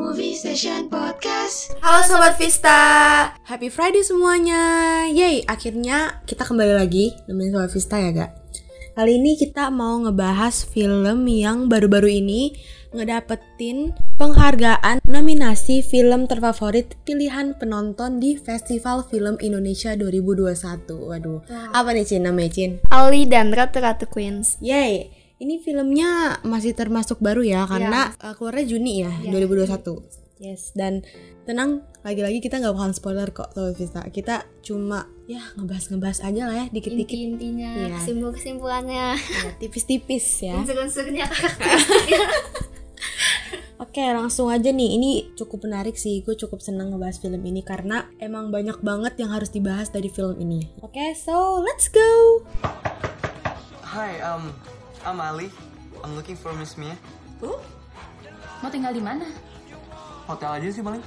Movie Station Podcast. Halo Sobat Vista, Happy Friday semuanya Yeay, akhirnya kita kembali lagi nemenin Sobat Vista ya gak? Kali ini kita mau ngebahas film yang baru-baru ini ngedapetin penghargaan nominasi film terfavorit pilihan penonton di Festival Film Indonesia 2021 Waduh, apa nih Cin namanya Cin? Ali dan Ratu Ratu Queens. Yeay, ini filmnya masih termasuk baru ya karena uh, keluarnya Juni ya, 2021. Yes, dan tenang lagi-lagi kita nggak bakalan spoiler kok Sobat Vista. Kita cuma ya ngebahas-ngebahas aja lah ya dikit-dikit Inti-intinya, Iya. kesimpulan-kesimpulannya, ya, tipis-tipis ya. unsur-unsurnya Oke, langsung aja nih. Ini cukup menarik sih. Gue cukup seneng ngebahas film ini karena emang banyak banget yang harus dibahas dari film ini. Oke, so let's go. Hi, um, I'm Ali. I'm looking for Miss Mia. Mau tinggal di mana? Hotel aja sih paling.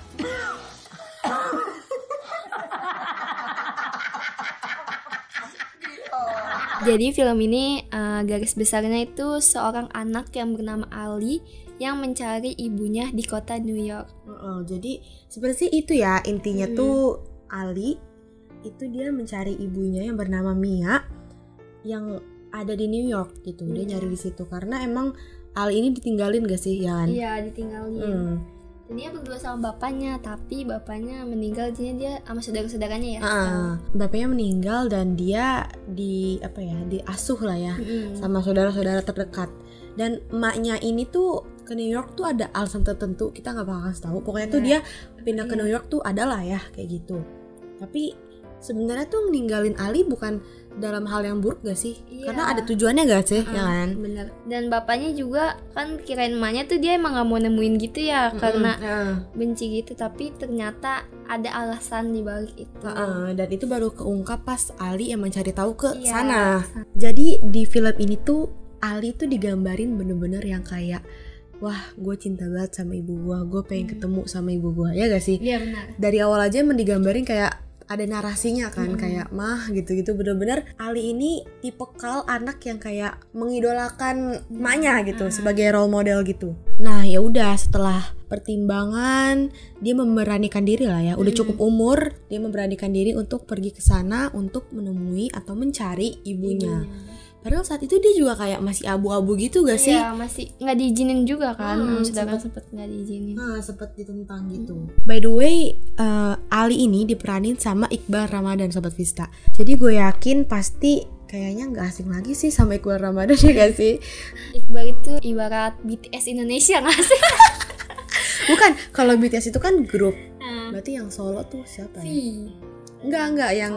Jadi film ini eh, garis besarnya itu seorang anak yang bernama Ali yang mencari ibunya di kota New York. Heeh, jadi sebenarnya sih itu ya intinya tuh Ali itu dia mencari ibunya yang bernama Mia yang ada di New York gitu. Dia Iya. nyari di situ karena emang Ali ini ditinggalin gak sih, ya kan? Iya, ditinggalin. Hmm. Dan dia berdua sama bapaknya, tapi bapaknya meninggal jadinya dia sama saudara-saudaranya ya. Ah, bapaknya meninggal dan dia di apa ya diasuh lah ya Mm-mm. sama saudara-saudara terdekat dan emaknya ini tuh ke New York tuh ada alasan tertentu kita nggak bakal kasih tahu pokoknya tuh dia pindah ke Iya. New York tuh adalah ya kayak gitu tapi sebenarnya tuh ninggalin Ali bukan dalam hal yang buruk gak sih Iya. karena ada tujuannya gak sih ya kan Bener. Dan bapaknya juga kan kirain emaknya tuh dia emang gak mau nemuin gitu ya karena Heeh. benci gitu tapi ternyata ada alasan di balik itu. Heeh, dan itu baru keungkap pas Ali yang mencari tahu ke Iya. sana. Jadi di film ini tuh Ali tuh digambarin bener-bener yang kayak wah gue cinta banget sama ibu gua, gue pengen ketemu sama ibu gua ya gak sih? Iya benar. Dari awal aja emang digambarin kayak ada narasinya kan kayak mah gitu-gitu. Bener-bener Ali ini tipikal anak yang kayak mengidolakan emaknya gitu sebagai role model gitu. Nah ya udah setelah pertimbangan dia memberanikan diri lah ya. Udah cukup umur dia memberanikan diri untuk pergi ke sana untuk menemui atau mencari ibunya. Padahal saat itu dia juga kayak masih abu-abu gitu gak sih? Iya masih nggak diizinin juga kan, Hmm, sedangkan sempet- sempet nggak diizinin. Nah, sempet ditentang gitu. By the way, eh, Ali ini diperanin sama Iqbal Ramadan Sobat Vista. Jadi gue yakin pasti kayaknya nggak asing lagi sih sama Iqbal Ramadan ya gak sih? Iqbal itu ibarat BTS Indonesia nggak sih? Bukan, kalau BTS itu kan grup. Nah, Berarti yang solo tuh siapa ya? Enggak, enggak yang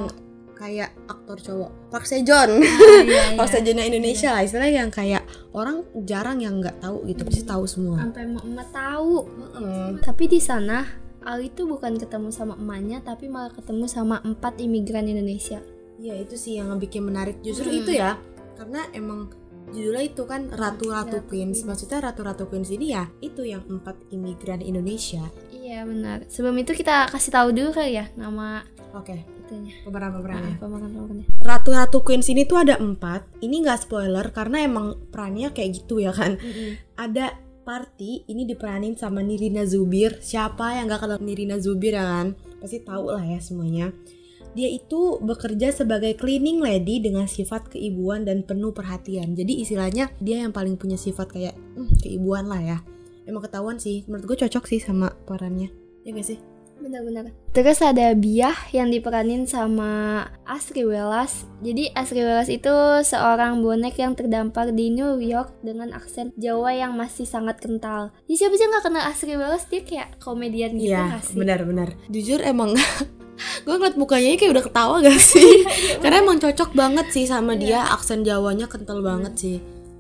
kayak aktor cowok. Park Sejong. iya, Park Sejongnya Indonesia lah, istilahnya yang kayak orang jarang yang nggak tahu gitu, pasti tahu semua. Sampai emak tahu. Mm. Tapi di sana Ali tuh bukan ketemu sama emaknya, tapi malah ketemu sama empat imigran Indonesia. Iya itu sih yang bikin menarik justru Hmm. itu ya karena emang judulnya itu kan Ratu-Ratu Ratu Queens Queens. maksudnya Ratu-Ratu Queens ini ya itu yang empat imigran Indonesia Iya benar. Sebelum itu kita kasih tahu dulu kali ya nama oke. Itunya. pemeran-pemerannya Ah, pemeran-pemerannya. Ratu-Ratu Queens ini tuh ada empat. Ini nggak spoiler karena emang perannya kayak gitu ya kan? Ada Party ini diperanin sama Nirina Zubir. Siapa yang gak kenal Nirina Zubir ya kan? Pasti tahu lah ya semuanya. Dia itu bekerja sebagai cleaning lady dengan sifat keibuan dan penuh perhatian. Jadi istilahnya dia yang paling punya sifat kayak "Hmm, keibuan lah ya. Emang ketahuan sih. Menurut gue cocok sih sama perannya. Ya gak sih Benar-benar. Terus ada Biah yang diperanin sama Asri Welas. Jadi Asri Welas itu seorang bonek yang terdampar di New York dengan aksen Jawa yang masih sangat kental. Ya siapa sih nggak kenal Asri Welas? Dia kayak komedian gitu Iya nggak sih? benar-benar jujur emang gue ngeliat mukanya kayak udah ketawa gak sih karena emang cocok banget sih sama dia aksen Jawanya kental banget sih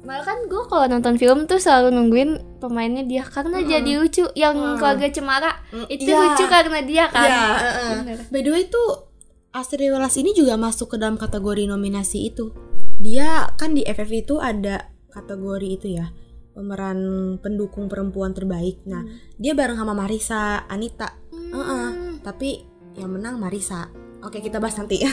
Malah kan gue kalau nonton film tuh selalu nungguin pemainnya dia karena jadi lucu. Yang keluarga Cemara itu Iya. lucu karena dia kan. Iya, heeh. Bener. By the way tuh Astri Welas ini juga masuk ke dalam kategori nominasi itu. Dia kan di FF itu ada kategori itu ya, pemeran pendukung perempuan terbaik. Nah, dia bareng sama Marisa Anita. Heeh, Tapi yang menang Marisa. Oke, kita bahas nanti.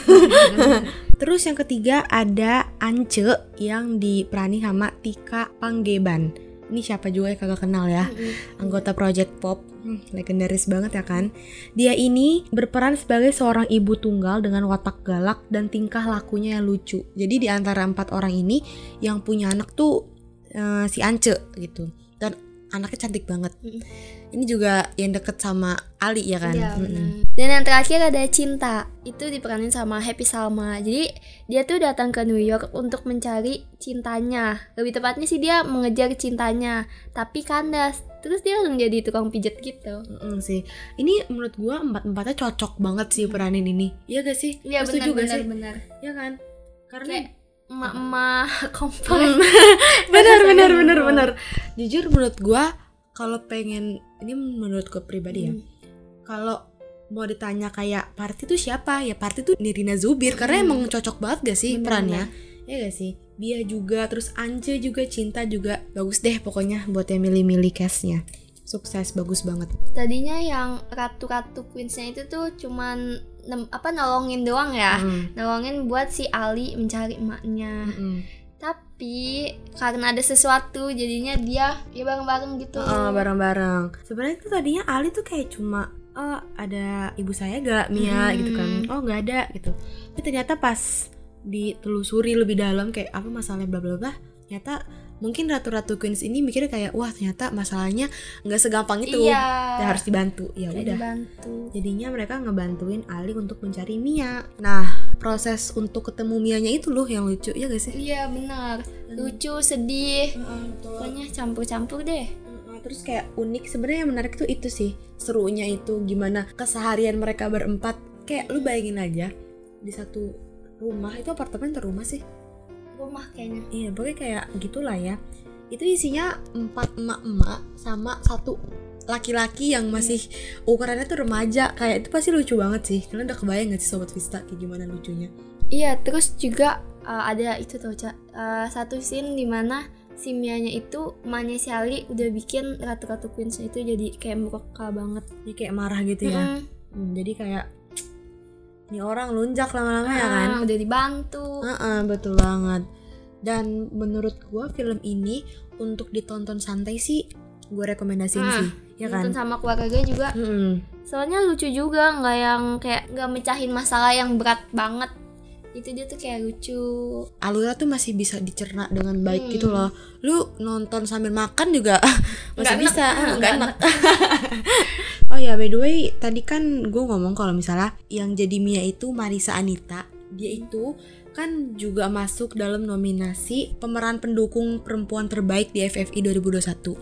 Terus yang ketiga ada Ance yang diperani sama Tika Panggeban. ini siapa juga yang kagak kenal ya. Anggota Project Pop. Hmm, legendaris banget ya kan. Dia ini berperan sebagai seorang ibu tunggal dengan watak galak dan tingkah lakunya yang lucu. Jadi di antara empat orang ini yang punya anak tuh eh, si Ance gitu. Dan anaknya cantik banget ini juga yang deket sama Ali ya kan Mm-mm. benar. Dan yang terakhir ada Cinta. Itu diperanin sama Happy Salma. Jadi dia tuh datang ke New York untuk mencari cintanya. Lebih tepatnya sih dia mengejar cintanya, tapi kandas. Terus dia langsung jadi tukang pijet gitu. Mm-mm sih ini menurut gua empat empatnya cocok banget sih peranin ini Iya gak sih Iya benar benar benar. ya kan karena Kayak emak-emak komplek. benar benar benar benar jujur menurut gua kalau pengen ini menurut gua pribadi ya Hmm. kalau mau ditanya kayak Party tuh siapa ya Party tuh Nirina Zubir karena emang cocok banget gak sih Bener, perannya ya gak sih Bia juga terus Ance juga Cinta juga bagus deh pokoknya buat yang milih-milih castnya sukses bagus banget Tadinya yang ratu-ratu queensnya itu tuh cuman apa nolongin doang ya. Mm. Nolongin buat si Ali mencari emaknya. Mm-mm. Tapi karena ada sesuatu jadinya dia ya bareng-bareng gitu. Heeh, bareng-bareng. Sebenarnya tuh tadinya Ali tuh kayak cuma oh ada ibu saya gak Mia Hmm. gitu kan. Oh nggak ada gitu. Tapi ternyata pas ditelusuri lebih dalam kayak apa masalahnya bla bla bla. Ternyata mungkin ratu-ratu queens ini mikirnya kayak wah ternyata masalahnya nggak segampang itu. Iya. Ya, harus dibantu. Ya udah. dibantu. Jadinya mereka ngebantuin Ali untuk mencari Mia. Nah, proses untuk ketemu Mianya itu loh yang lucu ya gak sih? Iya benar. Lucu, sedih. Pokoknya campur-campur deh. Nah, terus kayak unik sebenarnya yang menarik tuh itu sih serunya itu gimana keseharian mereka berempat kayak lu bayangin aja di satu rumah itu apartemen atau rumah sih Rumah kayaknya. iya pokoknya kayak gitulah ya itu isinya empat emak-emak sama satu laki-laki yang masih ukurannya tuh remaja kayak itu pasti lucu banget sih kalian udah kebayang gak sih sobat Vista kayak gimana lucunya Iya, terus juga uh, ada itu tuh, Ca. Uh, satu scene di mana si Mianya itu emaknya si Ali udah bikin ratu-ratu queens itu jadi kayak muka banget. jadi kayak marah gitu ya. Hmm, jadi kayak ini orang lunjak lama-lama ya kan Ah, udah dibantu. Heeh, betul banget. Dan menurut gua film ini untuk ditonton santai sih gue rekomendasiin Ah, sih, ya kan? Nonton sama keluarga juga. Mm-mm. Soalnya lucu juga, nggak yang kayak nggak mecahin masalah yang berat banget. Itu dia tuh kayak lucu. Alura tuh masih bisa dicerna dengan baik Hmm. gitu loh. Lu nonton sambil makan juga masih Nggak bisa, enak. enak. oh ya, by the way, tadi kan gue ngomong kalau misalnya yang jadi Mia itu Marisa Anita, dia itu kan juga masuk dalam nominasi pemeran pendukung perempuan terbaik di FFI 2021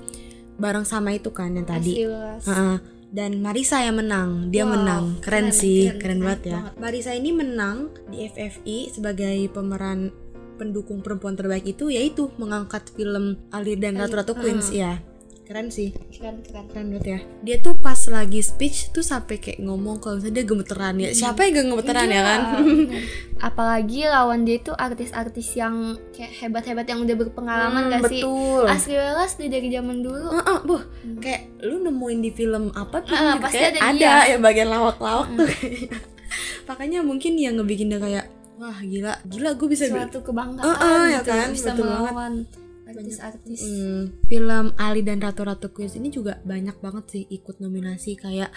bareng sama itu kan yang tadi. Heeh. dan Marisa yang menang dia Wow, menang keren, keren, sih keren, keren, keren banget ya banget. Marisa ini menang di FFI sebagai pemeran pendukung perempuan terbaik itu yaitu mengangkat film Ali dan Ratu Ratu Queens ya keren sih Keren keren. keren banget ya dia tuh pas lagi speech tuh sampai kayak ngomong kalau misalnya dia gemeteran ya siapa yang gak gemeteran ya kan Bener. Apalagi lawan dia itu artis-artis yang kayak hebat-hebat yang udah berpengalaman Hmm, gak sih? betul Asli Welas tuh dari zaman dulu. Heeh, buh, kayak lu nemuin di film apa tuh gitu, pasti kayak ada ada, ya bagian lawak-lawak tuh kayaknya. Makanya mungkin yang ngebikin dia kayak wah gila, gila gue bisa bi- Suatu kebanggaan Eh, eh, ya gitu kan? bisa Betul banget. Artis-artis. Hmm, film Ali dan Ratu Ratu Queens ini juga banyak banget sih ikut nominasi kayak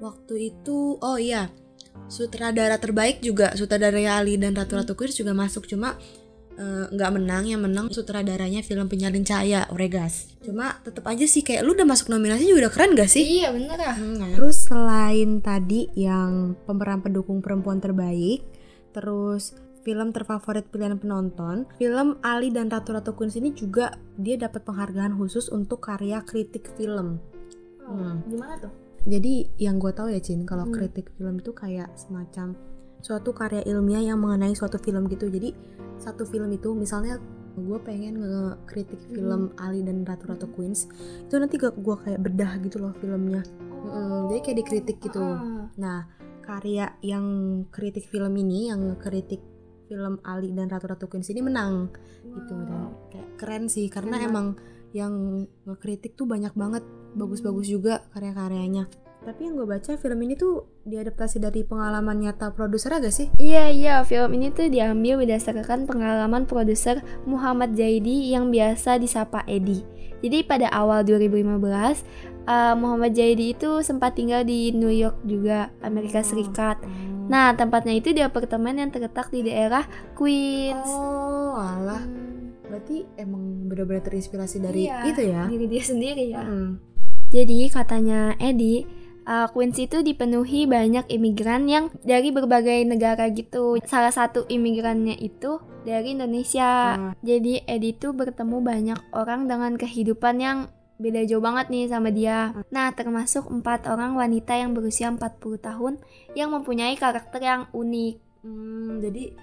waktu itu oh iya sutradara terbaik juga sutradara Ali dan Ratu Ratu Queens juga masuk cuma eh, nggak menang yang menang sutradaranya film penyalin cahaya Oregas. Cuma tetap aja sih kayak lu udah masuk nominasi juga udah keren gak sih? Iya bener ah. Terus selain tadi yang pemeran pendukung perempuan terbaik, terus film terfavorit pilihan penonton, film Ali dan Ratu Ratu Queens ini juga dia dapat penghargaan khusus untuk karya kritik film. Hmm. Gimana tuh? Jadi yang gue tahu ya Cin, kalau Hmm. kritik film itu kayak semacam suatu karya ilmiah yang mengenai suatu film gitu. Jadi satu film itu misalnya gue pengen ngekritik film Ali dan Ratu Ratu Queens itu nanti gue kayak bedah gitu loh filmnya Mm-mm, jadi kayak dikritik gitu. Ah. Nah, karya yang kritik film ini, yang kritik film Ali dan Ratu Ratu Queens ini menang gitu dan kayak keren sih karena Keren emang yang ngekritik tuh banyak banget bagus-bagus juga karya-karyanya. Tapi yang gue baca film ini tuh diadaptasi dari pengalaman nyata produser agak sih? Iya iya film ini tuh diambil berdasarkan pengalaman produser Muhammad Zaidi yang biasa disapa Edi. Jadi pada awal 2015 uh, Muhammad Jaidi itu sempat tinggal di New York juga, Amerika Serikat. Nah, tempatnya itu di apartemen yang terletak di daerah Queens. Oh, alah. Hmm, Berarti emang benar-benar terinspirasi dari Iya, itu ya? diri dia sendiri ya. Hmm. Jadi katanya Edi, uh, Queens itu dipenuhi banyak imigran yang dari berbagai negara gitu. Salah satu imigrannya itu dari Indonesia. Ah. Jadi Edi tuh bertemu banyak orang dengan kehidupan yang beda jauh banget nih sama dia. Nah, termasuk empat orang wanita yang berusia 40 tahun yang mempunyai karakter yang unik. Hmm, jadi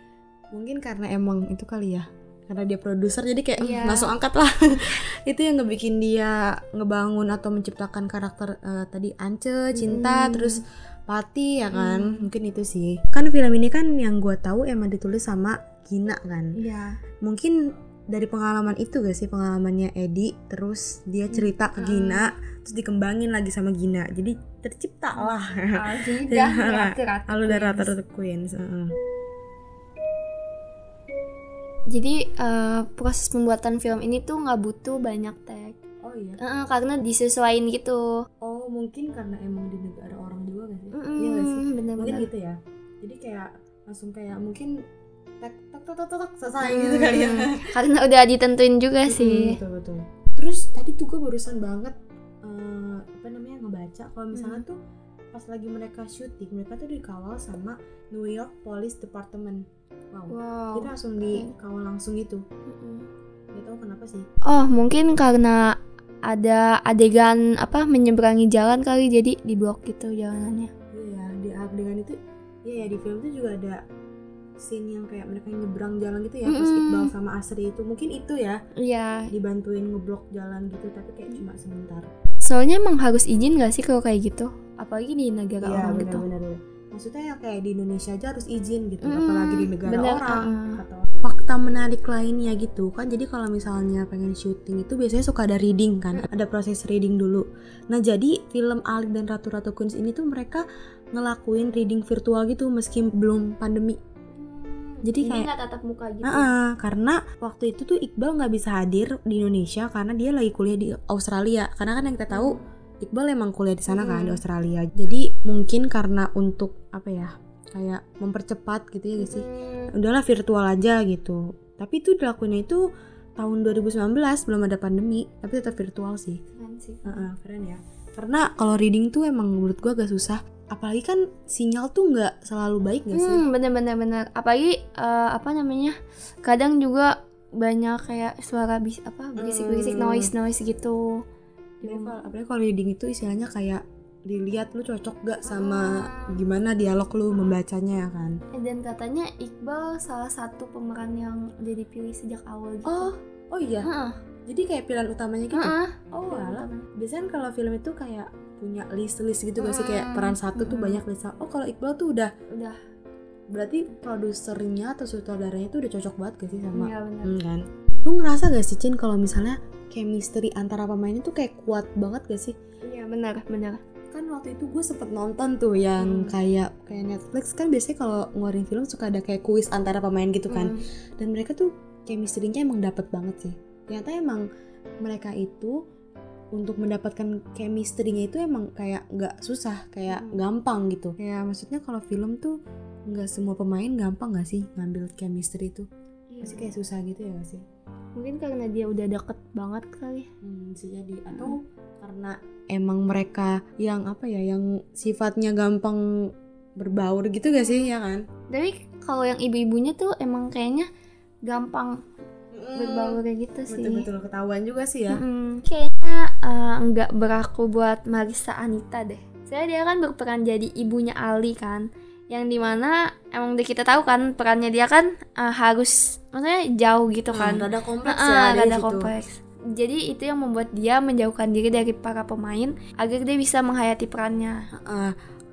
mungkin karena emang itu kali ya karena dia produser jadi kayak Iya. "Hmm, langsung angkat lah itu yang ngebikin dia ngebangun atau menciptakan karakter eh, tadi Ance cinta Mm. terus Pati ya kan mungkin itu sih kan film ini kan yang gue tahu emang ditulis sama Gina kan Iya. mungkin dari pengalaman itu gak sih pengalamannya Edi terus dia cerita ke Gina terus dikembangin lagi sama Gina jadi tercipta lah Iya, Lalu dari Rata Queens heeh. Jadi eh, proses pembuatan film ini tuh nggak butuh banyak tag. Oh iya. Eh, karena disesuaiin gitu. Oh mungkin karena emang di negara orang juga gak sih? Mm-mm, Iya gak sih? Mungkin bener-bener. gitu ya. Jadi kayak langsung kayak mungkin tek tek tek tek selesai gitu kali ya. Hmm, Karena udah ditentuin juga Mm, sih. betul betul. Terus tadi tuh gue barusan banget eh, apa namanya ngebaca kalau misalnya tuh pas lagi mereka syuting mereka tuh dikawal sama New York Police Department. Wow. Wow. Jadi langsung dikawal langsung gitu. Gak tau kenapa sih. Oh, mungkin karena ada adegan apa menyeberangi jalan kali jadi diblok gitu jalanannya. Iya ya, di adegan itu iya ya di film itu juga ada scene yang kayak mereka nyebrang jalan gitu ya terus Mm-mm. Iqbal sama Asri itu mungkin itu ya Iya. dibantuin ngeblok jalan gitu tapi kayak cuma sebentar Soalnya emang harus izin gak sih kalau kayak gitu? Apalagi di negara iya orang gitu. benar-benar maksudnya ya kayak di Indonesia aja harus izin gitu Mm, apalagi di negara bener, orang uh-uh. atau fakta menarik lainnya gitu kan jadi kalau misalnya pengen syuting itu biasanya suka ada reading kan ada proses reading dulu nah jadi film Alik dan Ratu Ratu Queens ini tuh mereka ngelakuin reading virtual gitu meski belum pandemi Jadi kayak- nggak tatap muka gitu. Heeh, karena waktu itu tuh Iqbal nggak bisa hadir di Indonesia karena dia lagi kuliah di Australia. Karena kan yang kita tahu Iqbal emang kuliah di sana kan di Hmm. Australia. Jadi mungkin karena untuk apa ya kayak mempercepat gitu ya gak sih. Hmm, Udahlah virtual aja gitu. Tapi itu dilakuin itu tahun 2019 belum ada pandemi, tapi tetap virtual sih. keren sih. Heeh, keren ya. Karena kalau reading tuh emang menurut gua agak susah. Apalagi kan sinyal tuh nggak selalu baik gak sih? Hmm, bener-bener bener. Apalagi eh, apa namanya? Kadang juga banyak kayak suara bis apa berisik-berisik Hmm. noise noise gitu. Apalagi kalau- apalagi kalau reading itu istilahnya kayak dilihat lu cocok gak sama gimana dialog lu membacanya ya kan Eh, Dan katanya Iqbal salah satu pemeran yang udah dipilih sejak awal gitu. oh oh iya Heeh, jadi kayak pilihan utamanya gitu heeh. oh Pilihan alah biasanya kan kalau film itu kayak punya list-list gitu gak sih kayak Mm-mm. peran satu tuh Mm-mm. banyak list oh kalau Iqbal tuh udah Udah. berarti produsernya atau sutradaranya tuh udah cocok banget gak sih sama Iya bener. Hmm, kan lu ngerasa gak sih Cin kalau misalnya chemistry antara pemain itu kayak kuat banget gak sih Iya benar benar. kan waktu itu gue sempet nonton tuh yang Hmm. kayak kayak Netflix kan biasanya kalau ngeluarin film suka ada kayak kuis antara pemain gitu kan Hmm. dan mereka tuh chemistry-nya emang dapet banget sih ternyata emang mereka itu untuk mendapatkan chemistry-nya itu emang kayak nggak susah kayak Hmm. gampang gitu ya maksudnya kalau film tuh nggak semua pemain gampang nggak sih ngambil chemistry itu Iya. pasti kayak susah gitu ya nggak sih Mungkin karena dia udah deket banget kali. Hmm, bisa jadi atau karena emang mereka yang apa ya yang sifatnya gampang berbaur gitu gak sih ya kan? Tapi kalau yang ibu-ibunya tuh emang kayaknya gampang berbaur gitu sih. Betul-betul ketahuan juga sih ya. Mm-mm. Kayaknya eh, nggak berlaku buat Marisa Anita deh. Saya dia kan berperan jadi ibunya Ali kan, yang di mana emang udah kita tahu kan perannya dia kan eh, harus maksudnya jauh gitu kan. Hmm, rada kompleks Ah, ya rada situ. kompleks. Jadi itu yang membuat dia menjauhkan diri dari para pemain agar dia bisa menghayati perannya. Heeh.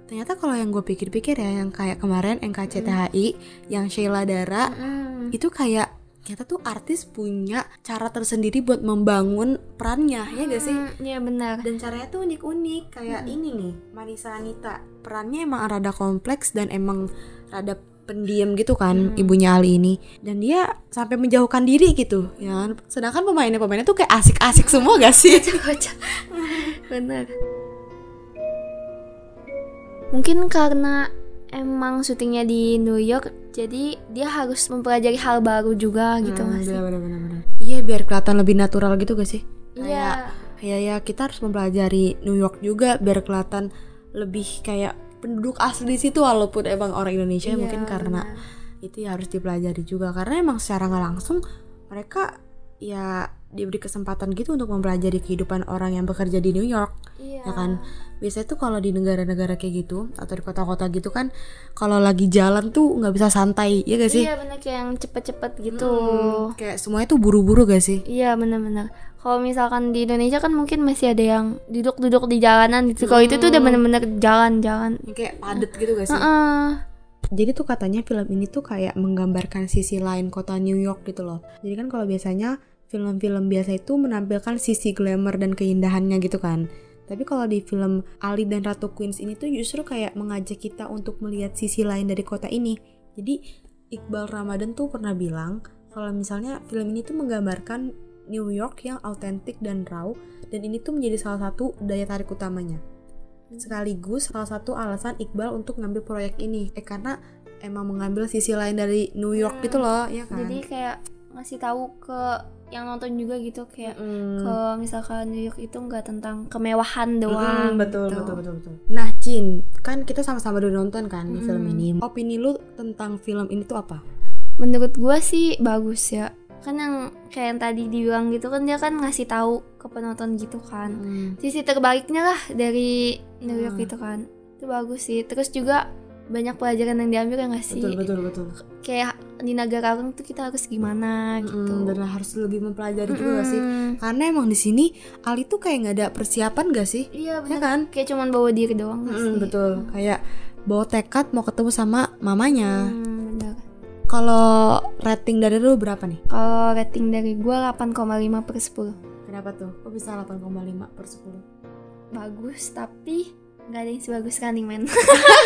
ternyata kalau yang gue pikir-pikir ya yang kayak kemarin NKCTHI yang Sheila Dara Mm. itu kayak ternyata tuh artis punya cara tersendiri buat membangun perannya ya gak sih? Iya benar. dan caranya tuh unik-unik kayak ini nih Marisa Anita perannya emang rada kompleks dan emang rada pendiam gitu kan ibunya Ali ini dan dia sampai menjauhkan diri gitu ya kan? sedangkan pemainnya pemainnya tuh kayak asik-asik semua gak sih. Bener. Mungkin karena emang syutingnya di New York, jadi dia harus mempelajari hal baru juga gitu Hmm, nggak sih? bener, bener, bener, bener. iya biar kelihatan lebih natural gitu gak sih Iya. kayak ya kita harus mempelajari New York juga biar kelihatan lebih kayak penduduk asli di situ walaupun emang orang Indonesia Iya, mungkin karena benar. itu ya harus dipelajari juga karena emang secara nggak langsung mereka ya diberi kesempatan gitu untuk mempelajari kehidupan orang yang bekerja di New York Iya. ya kan biasanya tuh kalau di negara-negara kayak gitu atau di kota-kota gitu kan kalau lagi jalan tuh nggak bisa santai ya gak sih Iya bener kayak yang cepet-cepet gitu. Hmm, kayak semuanya tuh buru-buru gak sih Iya bener-bener. Kalau misalkan di Indonesia kan mungkin masih ada yang duduk-duduk di jalanan gitu. Kalau itu tuh udah bener-bener jalan-jalan. Kayak padet gitu gak sih Heeh. Jadi tuh katanya film ini tuh kayak menggambarkan sisi lain kota New York gitu loh. Jadi kan kalau biasanya film-film biasa itu menampilkan sisi glamour dan keindahannya gitu kan. Tapi kalau di film Ali dan Ratu Queens ini tuh justru kayak mengajak kita untuk melihat sisi lain dari kota ini. Jadi Iqbal Ramadan tuh pernah bilang kalau misalnya film ini tuh menggambarkan New York yang autentik dan raw dan ini tuh menjadi salah satu daya tarik utamanya. Sekaligus salah satu alasan Iqbal untuk ngambil proyek ini. Eh karena emang mengambil sisi lain dari New York gitu loh ya kan? Jadi kayak ngasih tahu ke yang nonton juga gitu kayak Mm. ke misalkan New York itu nggak tentang kemewahan doang. Mm, betul, gitu. betul betul betul nah Cin kan kita sama-sama udah nonton kan di film ini opini lu tentang film ini tuh apa Menurut gua sih bagus ya. Kan yang kayak yang tadi dibilang gitu kan dia kan ngasih tahu ke penonton gitu kan. Sisi terbaliknya lah dari New York Hmm. itu kan. Itu bagus sih. Terus juga banyak pelajaran yang diambil ya nggak sih? betul betul betul Kayak di negara orang tuh kita harus gimana gitu. Mm, dan harus lebih mempelajari juga gak sih karena emang di sini Ali tuh kayak nggak ada persiapan gak sih Iya ya benar. kan Kayak cuman bawa diri doang nggak Mm, sih? betul kayak bawa tekad mau ketemu sama mamanya benar. kalau rating dari lu berapa nih Kalau rating dari gua 8,5 per 10 Kenapa tuh? Kok bisa 8,5 per 10? Bagus tapi nggak ada yang sebagus Running Man.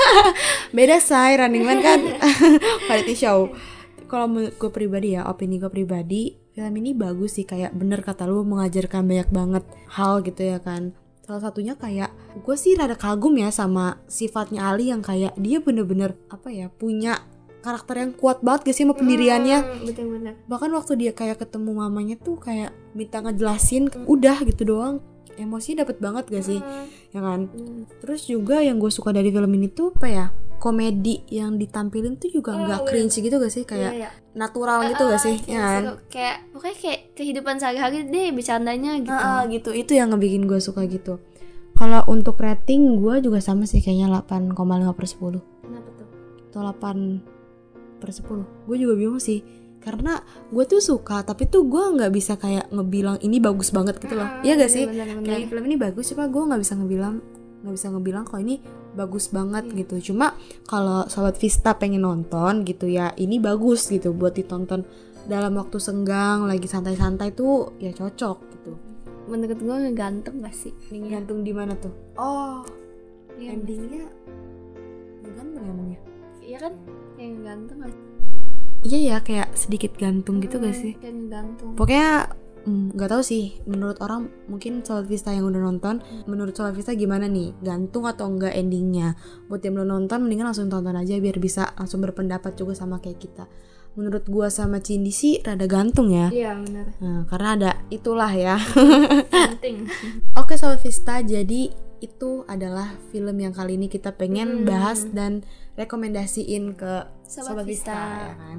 Beda say, Running Man kan variety show. Kalau menurut gue pribadi ya, opini gue pribadi Film ini bagus sih, kayak bener kata lu mengajarkan banyak banget hal gitu ya kan. Salah satunya kayak, gue sih rada kagum ya sama sifatnya Ali yang kayak dia bener-bener apa ya, punya karakter yang kuat banget gak sih sama pendiriannya? Hmm, Betul-betul. Bahkan waktu dia kayak ketemu mamanya tuh kayak minta ngejelasin udah gitu doang emosi dapet banget gak sih? Ya kan? Terus juga yang gue suka dari film ini tuh apa ya? Komedi yang ditampilin tuh juga nggak cringe gitu gak sih? Kayak Iya, iya. natural gitu gak sih? Kayak ya kan. Kayak pokoknya kayak kehidupan sehari-hari deh bercandanya gitu. Ah, gitu. Itu yang ngebikin gue suka gitu. Kalau untuk rating gue juga sama sih kayaknya 8,5 per 10 Kenapa tuh? atau 8 per 10 gue juga bingung sih karena gue tuh suka tapi tuh gue nggak bisa kayak ngebilang ini bagus banget gitu loh iya gak sih bener-bener. kayak film ini bagus cuma gue nggak bisa ngebilang nggak bisa ngebilang kalau ini bagus banget gitu cuma kalau sobat Vista pengen nonton gitu ya ini bagus gitu buat ditonton dalam waktu senggang lagi santai-santai tuh ya cocok gitu Menurut gua ngeganteng gak sih? endingnya? gantung di mana tuh oh Iya, endingnya gantung emangnya Iya kan? Gak sih? Iya ya kayak sedikit gantung gitu gak Hmm, sih? ngegantung pokoknya mm, nggak tahu sih menurut orang mungkin Sobat Vista yang udah nonton menurut Sobat Vista gimana nih? Gantung atau enggak endingnya? Buat yang belum nonton mendingan langsung tonton aja biar bisa langsung berpendapat juga sama kayak kita. Menurut gua sama Cindy sih rada gantung ya. Iya bener Nah, karena ada itulah ya. Penting. Oke Sobat Vista, jadi itu adalah film yang kali ini kita pengen Hmm. bahas dan rekomendasiin ke Sobat Sobat, Vista. Vista. ya kan.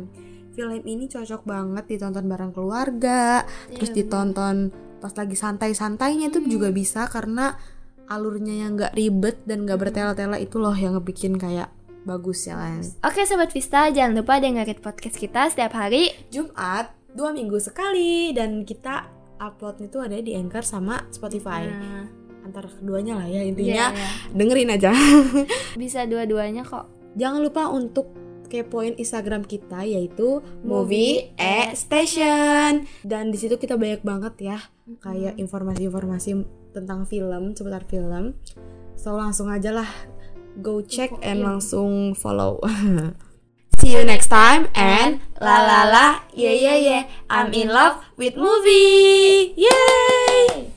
Film ini cocok banget ditonton bareng keluarga, terus Iya, ditonton pas lagi santai-santainya itu juga bisa karena alurnya yang nggak ribet dan nggak bertele-tele itu loh yang ngebikin kayak bagus ya kan. Oke Sobat Vista jangan lupa dengerin podcast kita setiap hari Jumat dua minggu sekali dan kita uploadnya tuh ada di Anchor sama Spotify. Nah, Antara keduanya lah ya intinya iya. dengerin aja. Bisa dua-duanya kok Jangan lupa untuk kepoin Instagram kita yaitu Movie E Station dan di situ kita banyak banget ya kayak informasi-informasi tentang film seputar film. So langsung aja lah go check and langsung follow. See you next time and la la la yeah yeah yeah I'm in love with movie. Yay!